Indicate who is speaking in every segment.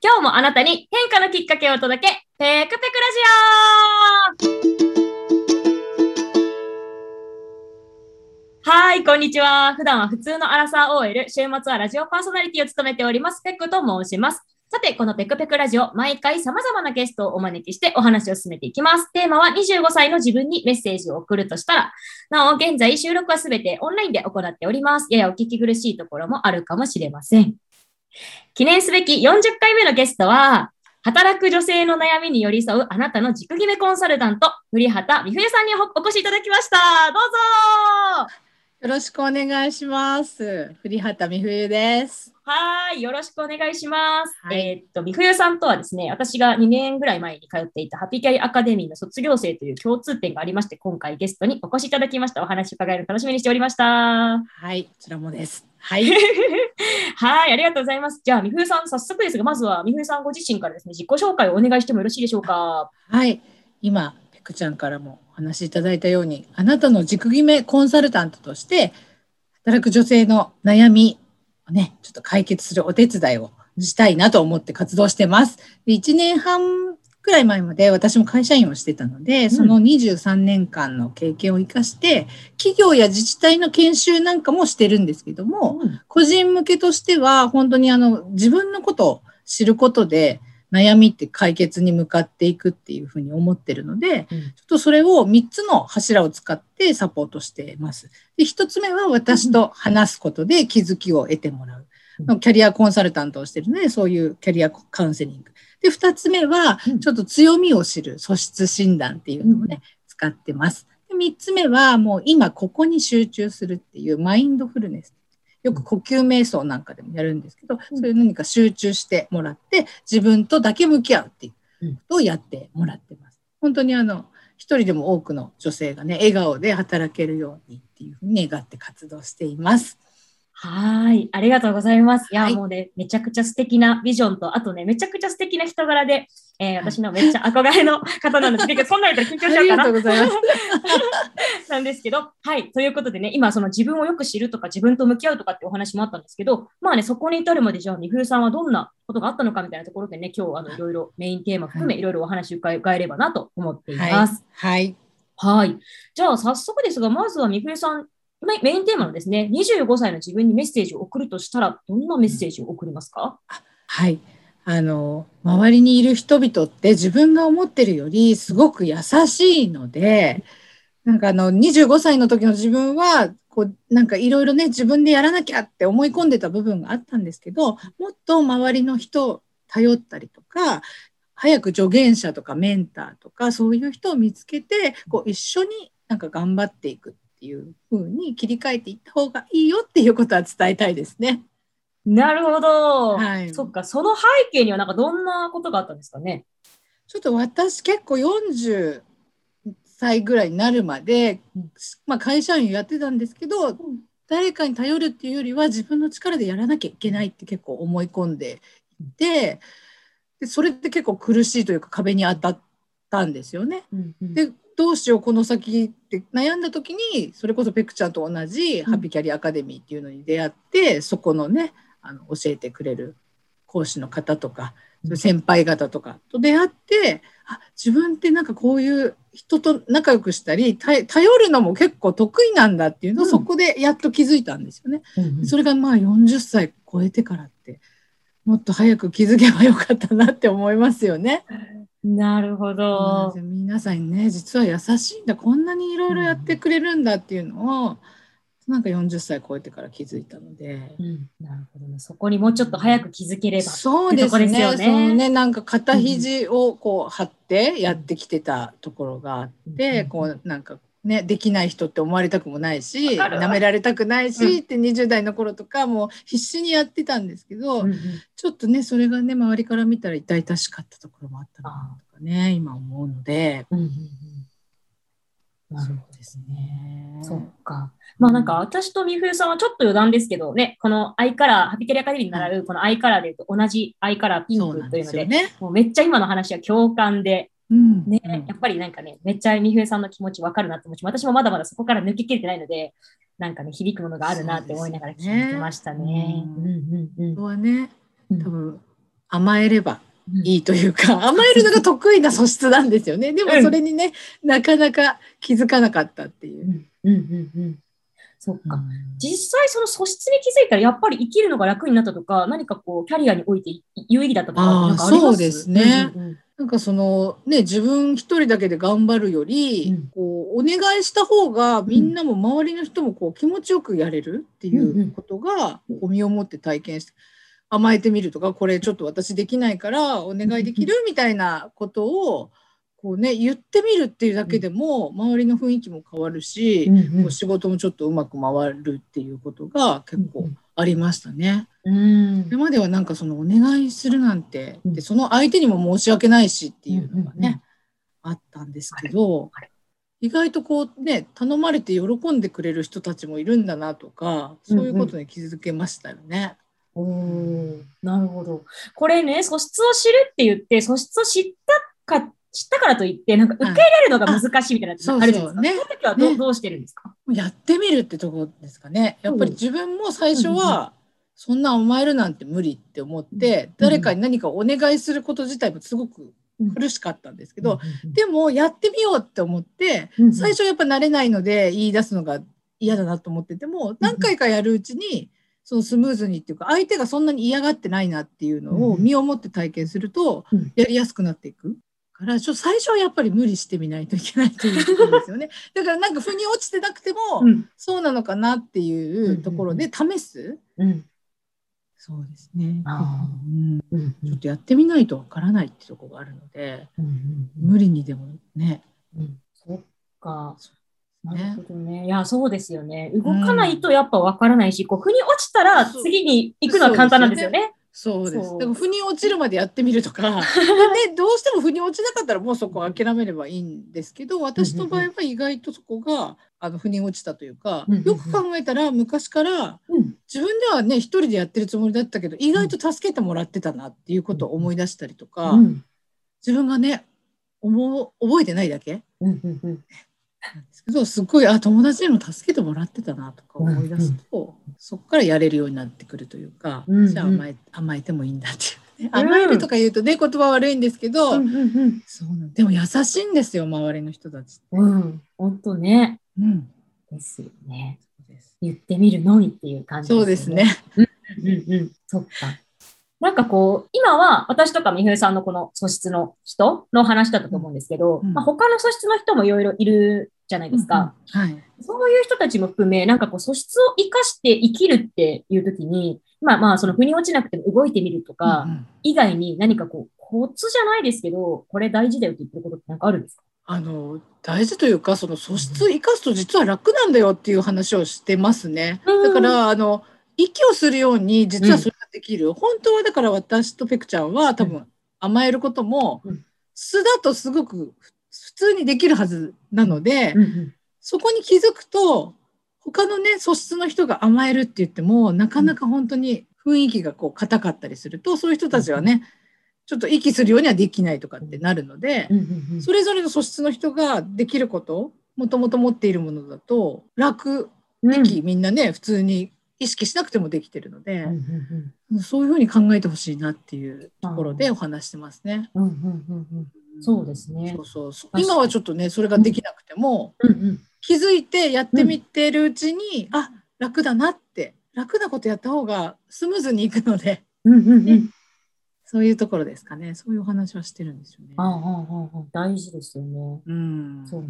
Speaker 1: 今日もあなたに変化のきっかけをお届け、ペクペクラジオはい、こんにちは。普段は普通のアラサー OL、週末はラジオパーソナリティを務めております、ペクと申します。さて、このペクペクラジオ、毎回様々なゲストをお招きしてお話を進めていきます。テーマは25歳の自分にメッセージを送るとしたら、なお、現在収録はすべてオンラインで行っております。ややお聞き苦しいところもあるかもしれません。記念すべき40回目のゲストは、働く女性の悩みに寄り添うあなたの軸決めコンサルタント、栗畑美冬さんにお越しいただきました。どうぞ
Speaker 2: よろしくお願いします。栗畑美冬です。
Speaker 1: はい、よろしくお願いします。はい、えー、っと、美冬さんとはですね、私が2年ぐらい前に通っていたハピキャリアカデミーの卒業生という共通点がありまして、今回ゲストにお越しいただきました。お話伺える楽しみにしておりました。は
Speaker 2: い、こちらもです。はい。
Speaker 1: はい、ありがとうございます。じゃあ、美冬さん、早速ですが、まずは美冬さんご自身からですね、自己紹介をお願いしてもよろしいでしょうか？
Speaker 2: はい、今、ペクちゃんからもお話しいただいたように、あなたの軸決めコンサルタントとして、働く女性の悩みをね、ちょっと解決するお手伝いをしたいなと思って活動してます。で1年半くらい前まで私も会社員をしてたので、その23年間の経験を生かして、企業や自治体の研修なんかもしてるんですけども、個人向けとしては本当にあの自分のことを知ることで、悩みって解決に向かっていくっていうふうに思ってるので、うん、ちょっとそれを3つの柱を使ってサポートしています。で1つ目は私と話すことで気づきを得てもらう。うん、キャリアコンサルタントをしてるので、そういうキャリアカウンセリング。で、2つ目は、ちょっと強みを知る素質診断っていうのをね、使ってます。で3つ目は、もう今ここに集中するっていうマインドフルネスよく呼吸瞑想なんかでもやるんですけど、そういう何か集中してもらって、自分とだけ向き合うっていうことをやってもらってます。本当にあの、一人でも多くの女性がね、笑顔で働けるようにっていうふうに願って活動しています。
Speaker 1: はい。ありがとうございます。いや、はい、もうね、めちゃくちゃ素敵なビジョンと、あとね、めちゃくちゃ素敵な人柄で、えー、私のめっちゃ憧れの方なんですけど、そんなに緊張しちゃうかな。ありがとうございます。なんですけど、はい。ということでね、今、その自分をよく知るとか、自分と向き合うとかってお話もあったんですけど、まあね、そこに至るまで、じゃあ、みふるさんはどんなことがあったのかみたいなところでね、今日、あの、いろいろメインテーマ含め、いろいろお話伺えればなと思っています。
Speaker 2: はい。
Speaker 1: はい。はい、じゃあ、早速ですが、まずはみふるさん、メインテーマのですね、25歳の自分にメッセージを送るとしたら、どんなメッセージを送りますか、
Speaker 2: はい。あの、周りにいる人々って自分が思ってるよりすごく優しいので、なんかあの、25歳の時の自分は、こう、なんかいろいろね、自分でやらなきゃって思い込んでた部分があったんですけど、もっと周りの人を頼ったりとか、早く助言者とかメンターとか、そういう人を見つけて、こう、一緒になんか頑張っていくっていう風に切り替えていった方がいいよっていうことは伝えたいですね。
Speaker 1: なるほど。はい、そっか、その背景にはなんかどんなことがあったんですかね。
Speaker 2: ちょっと私結構40歳ぐらいになるまで、まあ、会社員やってたんですけど、誰かに頼るっていうよりは自分の力でやらなきゃいけないって結構思い込んでいてでそれって結構苦しいというか壁に当たったんですよね。うんうん、でどうしようこの先って悩んだ時にそれこそペクちゃんと同じハッピーキャリアアカデミーっていうのに出会って、うん、そこのねあの教えてくれる講師の方とか先輩方とかと出会ってあ自分ってなんかこういう人と仲良くしたり頼るのも結構得意なんだっていうのを、そこでやっと気づいたんですよね。うん、それがまあ40歳超えてからってもっと早く気づけばよかったなって思いますよね。
Speaker 1: なるほど。
Speaker 2: 皆さんね、実は優しいんだ、こんなにいろいろやってくれるんだっていうのを、うん、なんか40歳超えてから気づいたので。
Speaker 1: うん、なるほどね。そこにもうちょっと早く気づければ、
Speaker 2: そうですね。すねね、なんか肩肘をこう張ってやってきてたところがあって、うん、こうなんかね、できない人って思われたくもないしなめられたくないし、うん、って20代の頃とかもう必死にやってたんですけど、うんうん、ちょっとねそれがね周りから見たら痛々しかったところもあったなとかね今思うので。うんうんうん。
Speaker 1: なるほど。ですね。そっか。まあなんか私とみふゆさんはちょっと余談ですけどね、このアイカラー、ハピテリアカデミーに習うこのアイカラーで言うと同じアイカラーピンクというので、でね、もうめっちゃ今の話は共感で、うん。ね、やっぱりなんかね、めっちゃみふゆさんの気持ちわかるなって思うし、私もまだまだそこから抜けきれてないので、なんかね、響くものがあるなって思いながら聞いてましたね。
Speaker 2: うん。うんうん。はね、多分甘えればいいというか、甘えるのが得意な素質なんですよね。でもそれにね、なかなか気づかなかったっていう。
Speaker 1: うん。うんうん、そっか、実際その素質に気づいたらやっぱり生きるのが楽になったとか何かこうキャリアにおいて有意義だったとかなんかあります？
Speaker 2: そうですね。うんうん、なんかそのね自分一人だけで頑張るより、うん、こうお願いした方がみんなも周りの人もこう気持ちよくやれるっていうことが、こう身をもって体験して。甘えてみるとかこれちょっと私できないからお願いできるみたいなことをこうね言ってみるっていうだけでも周りの雰囲気も変わるし、うんうん、仕事もちょっとうまく回るっていうことが結構ありましたね。うん、それまではなんかそのお願いするなんて、でその相手にも申し訳ないしっていうのがね、あったんですけど、意外とこうね頼まれて喜んでくれる人たちもいるんだなとかそういうことに気づけましたよね。
Speaker 1: うんうん、おなるほど。これね素質を知るって言って素質を知ったか知ったからといって、なんか受け入れるのが難しいみたいなのあるじゃないですか。そうそうね、その時はど,、ね、どうしてるんですか？
Speaker 2: やってみるってとこですかね。やっぱり自分も最初は、そんな甘えるなんて無理って思って、誰かに何かお願いすること自体もすごく苦しかったんですけど、でもやってみようって思って、最初やっぱ慣れないので言い出すのが嫌だなと思ってても、何回かやるうちに、そのスムーズにっていうか相手がそんなに嫌がってないなっていうのを身をもって体験するとやりやすくなっていく。からちょ最初はやっぱり無理してみないといけないということですよね。だからなんか腑に落ちてなくても、うん、そうなのかなっていうところで試す？うん、そうですね、うん、ちょっとやってみないとわからないってとこがあるので、無理にでもね。
Speaker 1: そっか。なるほどね。いや、そうですよね。動かないとやっぱわからないし、こう、腑に落ちたら次に行くのは簡単なんですよね。
Speaker 2: そうです。でも腑に落ちるまでやってみるとか、でどうしても腑に落ちなかったらもうそこ諦めればいいんですけど、私の場合は意外とそこがあの腑に落ちたというか、よく考えたら昔から自分ではね一人でやってるつもりだったけど、意外と助けてもらってたなっていうことを思い出したりとか、自分がね覚えてないだけ？ですけどすごいあ友達にも助けてもらってたなとか思い出すと、うんうん、そこからやれるようになってくるというか、うんうん、じゃあ甘え甘えてもいいんだっていう。ね甘えるとか言うとね言葉悪いんですけど、うんうんうん、そうなんでも優しいんですよ周りの人たちって。
Speaker 1: うん、本当ね、うん、ですよね。言ってみるのみっていう感じ
Speaker 2: ですね。そうですね。うんうんうん、
Speaker 1: そっか。なんかこう、今は私とか美冬さんのこの素質の人の話だったと思うんですけど、うん、まあ、他の素質の人もいろいろいるじゃないですか、うんうん、はい。そういう人たちも含め、なんかこう素質を生かして生きるっていう時に、まあまあその腑に落ちなくても動いてみるとか、以外に何かこう、コツじゃないですけど、これ大事だよって言ってることって何かあるんですか？
Speaker 2: あの大事というかその素質を生かすと実は楽なんだよっていう話をしてますね。だからあの息をするように実はそれができる、うん、本当はだから私とペクちゃんは多分甘えることも、素だとすごく普通にできるはずなので、うんうん、そこに気づくと他のね素質の人が甘えるって言ってもなかなか本当に雰囲気がこう硬かったりするとそういう人たちはね、ちょっと息するようにはできないとかってなるので、それぞれの素質の人ができることもともと持っているものだと楽息、みんなね普通に意識しなくてもできてるので、うんうんうん、そういうふうに考えてほしいなっていうところでお話してますね。うんうんうん
Speaker 1: うん、そうですね。
Speaker 2: そうそう今はちょっとねそれができなくても、うんうん、気づいてやってみてるうちに、うん、あ楽だなって。楽なことやった方がスムーズにいくので、うんうんうん、そういうところですかね。そういうお話はしてるんですよね。ああ
Speaker 1: ああ大事ですよね。うん。そうね。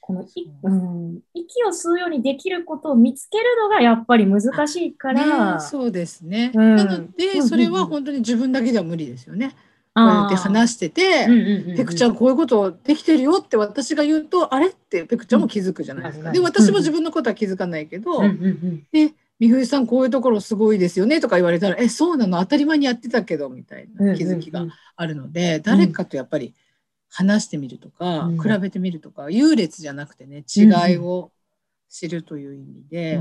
Speaker 1: このい、うん、息を吸うようにできることを見つけるのがやっぱり難しいから。
Speaker 2: ね、そうですね。うん、なので、それは本当に自分だけでは無理ですよね。こうやって話してて、ペクちゃんこういうことできてるよって私が言うと、あれ？ってペクちゃんも気づくじゃないですか。で、私も自分のことは気づかないけど、で、美冬さんこういうところすごいですよねとか言われたら、え、そうなの？当たり前にやってたけど、みたいな気づきがあるので、誰かとやっぱり話してみるとか、比べてみるとか、優劣じゃなくてね、違いを知るという意味で、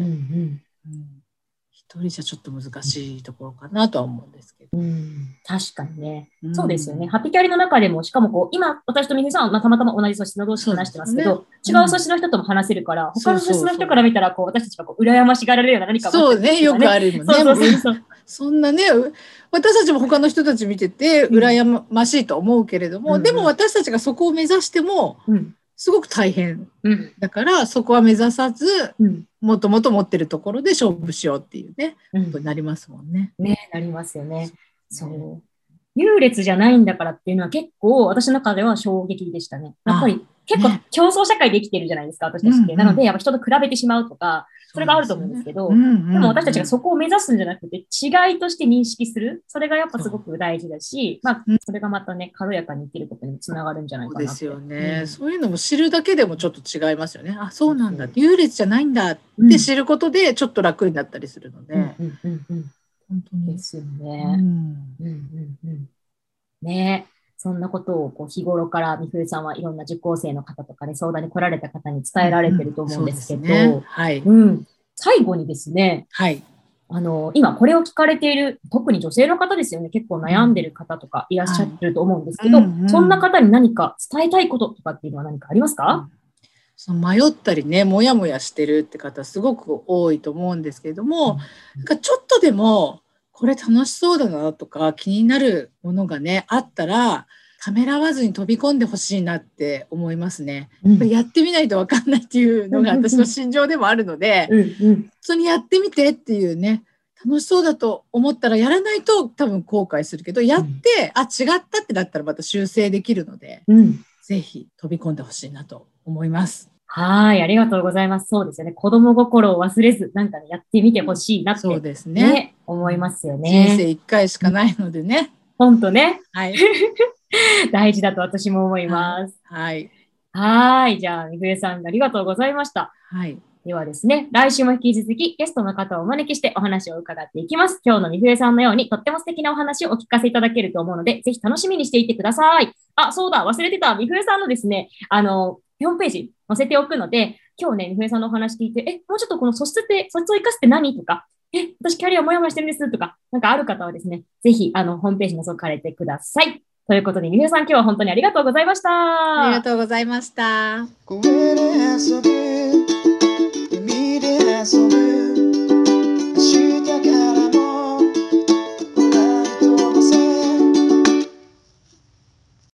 Speaker 2: 一人じゃちょっと難しいところかなとは思うんですけど。
Speaker 1: うん、確かにね。
Speaker 2: うん。
Speaker 1: そうですよね。ハッピーキャリの中でも、しかもこう、今、私とみふさんは、まあ、たまたま同じ素質の同士で話してますけど、
Speaker 2: ね。
Speaker 1: 違う素質の人とも話せるから、
Speaker 2: うそうそう
Speaker 1: 質の人から見たら、こう、私たちがこう、羨ましがられるような何かを持
Speaker 2: そうね、よくあるもんね。
Speaker 1: そうそうそう。そ
Speaker 2: んなね、う私たちも他の人たち見てて、
Speaker 1: うん。
Speaker 2: 羨ましいと思うけれども、でも私たちがそこを目指しても、
Speaker 1: うん。
Speaker 2: すごく大変。
Speaker 1: うん。
Speaker 2: だから、そこは目指さず、
Speaker 1: うん。
Speaker 2: もともと持ってるところで勝負しようっていうね、
Speaker 1: うん
Speaker 2: ことになりますもんね。
Speaker 1: ね、なりますよね。そう。優劣じゃないんだからっていうのは結構私の中では衝撃でしたね。やっぱり結構
Speaker 2: ね
Speaker 1: 競争社会で生きてるじゃないですか、私たちって。
Speaker 2: うんうん
Speaker 1: なので、やっぱ人と比べてしまうとか、それがあると思うんですけど、でも私たちがそこを目指すんじゃなくて、違いとして認識する。それがやっぱすごく大事だし、まあ
Speaker 2: うん、
Speaker 1: それがまたね、軽やかに生きることにつながるんじゃないかな
Speaker 2: ですよね、
Speaker 1: うん
Speaker 2: そういうのも知るだけでもちょっと違いますよね。あ、そうなんだ。
Speaker 1: うん
Speaker 2: 優劣じゃないんだって知ることでちょっと楽になったりするので。本当に
Speaker 1: で。すよ
Speaker 2: う
Speaker 1: ね。
Speaker 2: ん
Speaker 1: うんうんうんねそんなことをこう日頃からみふえさんはいろんな受講生の方とかで相談に来られた方に伝えられてると思うんですけど、
Speaker 2: はい。
Speaker 1: うん、最後にですね、
Speaker 2: はい。
Speaker 1: あの、今これを聞かれている、特に女性の方ですよね、結構悩んでる方とかいらっしゃってると思うんですけど、
Speaker 2: はい。うんうん。
Speaker 1: そんな方に何か伝えたいこととかっていうのは何かありますか、
Speaker 2: その迷ったりね、もやもやしてるって方すごく多いと思うんですけれども、なんかちょっとでもこれ楽しそうだなとか気になるものがね、あったら、ためらわずに飛び込んでほしいなって思いますね。
Speaker 1: うん
Speaker 2: やっぱりやってみないとわかんないっていうのが
Speaker 1: う ん
Speaker 2: 私の心情でもあるので、
Speaker 1: うんうん
Speaker 2: 普通にやってみてっていうね、楽しそうだと思ったらやらないと多分後悔するけど、やって、あ、違ったってなったらまた修正できるので、
Speaker 1: うん
Speaker 2: ぜひ飛び込んでほしいなと思います。
Speaker 1: はい、ありがとうございます。そうですよね。子供心を忘れず、なんかね、やってみてほしいなって、
Speaker 2: そうです
Speaker 1: ね
Speaker 2: ね。
Speaker 1: 思いますよ
Speaker 2: 人
Speaker 1: ね。
Speaker 2: 生一回しかないのでね。
Speaker 1: ほんとね、
Speaker 2: はい。
Speaker 1: 大事だと私も思います。
Speaker 2: はい。
Speaker 1: はーい、じゃあ、みふえさん、ありがとうございました。
Speaker 2: はい。
Speaker 1: ではですね、来週も引き続きゲストの方をお招きしてお話を伺っていきます。今日のみふえさんのようにとっても素敵なお話をお聞かせいただけると思うので、ぜひ楽しみにしていてください。あ、そうだ、忘れてた。みふえさんのですね、あの、ホームページ載せておくので、今日ね、みふえさんのお話聞いて、え、もうちょっとこの素質って、素質を生かすって何？とか、え、私キャリアもやもやしてるんです？とか、なんかある方はですね、ぜひ、あの、ホームページ覗かれてください。ということで、みふえさん、今日は本当にありがとうございました。
Speaker 2: ありがとうございました。